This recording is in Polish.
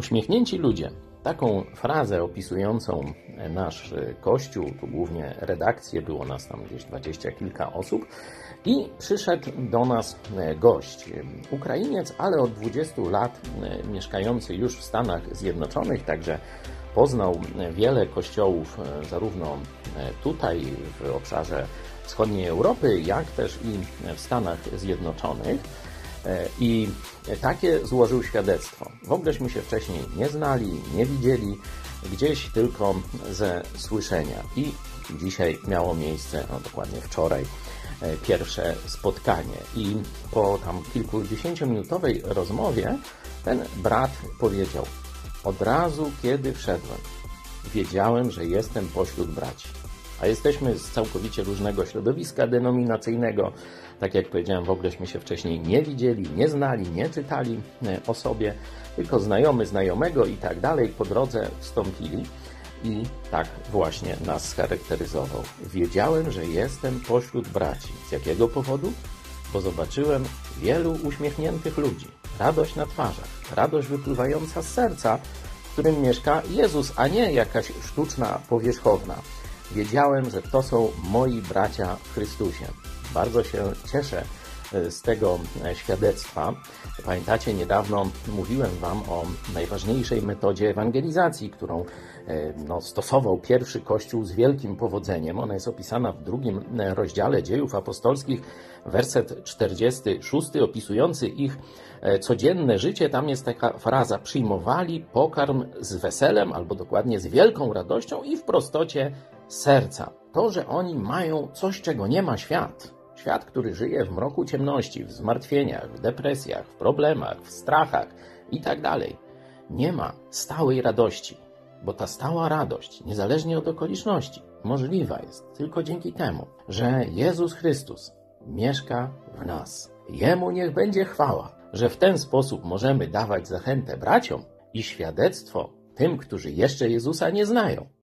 Uśmiechnięci ludzie. Taką frazę opisującą nasz kościół, tu głównie redakcję, było nas tam gdzieś dwadzieścia kilka osób, i przyszedł do nas gość, Ukrainiec, ale od 20 lat mieszkający już w Stanach Zjednoczonych, także poznał wiele kościołów, zarówno tutaj w obszarze wschodniej Europy, jak też i w Stanach Zjednoczonych. I takie złożył świadectwo. W ogóleśmy się wcześniej nie znali, nie widzieli, gdzieś tylko ze słyszenia. I dzisiaj miało miejsce, no dokładnie wczoraj, pierwsze spotkanie. I po tam kilkudziesięciominutowej rozmowie ten brat powiedział: Od razu, kiedy wszedłem, wiedziałem, że jestem pośród braci. A jesteśmy z całkowicie różnego środowiska denominacyjnego. Tak jak powiedziałem, w ogóleśmy się wcześniej nie widzieli, nie znali, nie czytali o sobie, tylko znajomy znajomego i tak dalej po drodze wstąpili. I tak właśnie nas scharakteryzował. Wiedziałem, że jestem pośród braci. Z jakiego powodu? Bo zobaczyłem wielu uśmiechniętych ludzi, radość na twarzach, radość wypływająca z serca, w którym mieszka Jezus, a nie jakaś sztuczna powierzchowna. Wiedziałem, że to są moi bracia w Chrystusie. Bardzo się cieszę z tego świadectwa. Pamiętacie, niedawno mówiłem Wam o najważniejszej metodzie ewangelizacji, którą no, stosował pierwszy Kościół z wielkim powodzeniem. Ona jest opisana w drugim rozdziale dziejów apostolskich, werset 46, opisujący ich codzienne życie. Tam jest taka fraza: przyjmowali pokarm z weselem, albo dokładnie z wielką radością i w prostocie serca. To, że oni mają coś, czego nie ma świat. Świat, który żyje w mroku ciemności, w zmartwieniach, w depresjach, w problemach, w strachach i tak. Nie ma stałej radości, bo ta stała radość, niezależnie od okoliczności, możliwa jest tylko dzięki temu, że Jezus Chrystus mieszka w nas. Jemu niech będzie chwała, że w ten sposób możemy dawać zachętę braciom i świadectwo tym, którzy jeszcze Jezusa nie znają.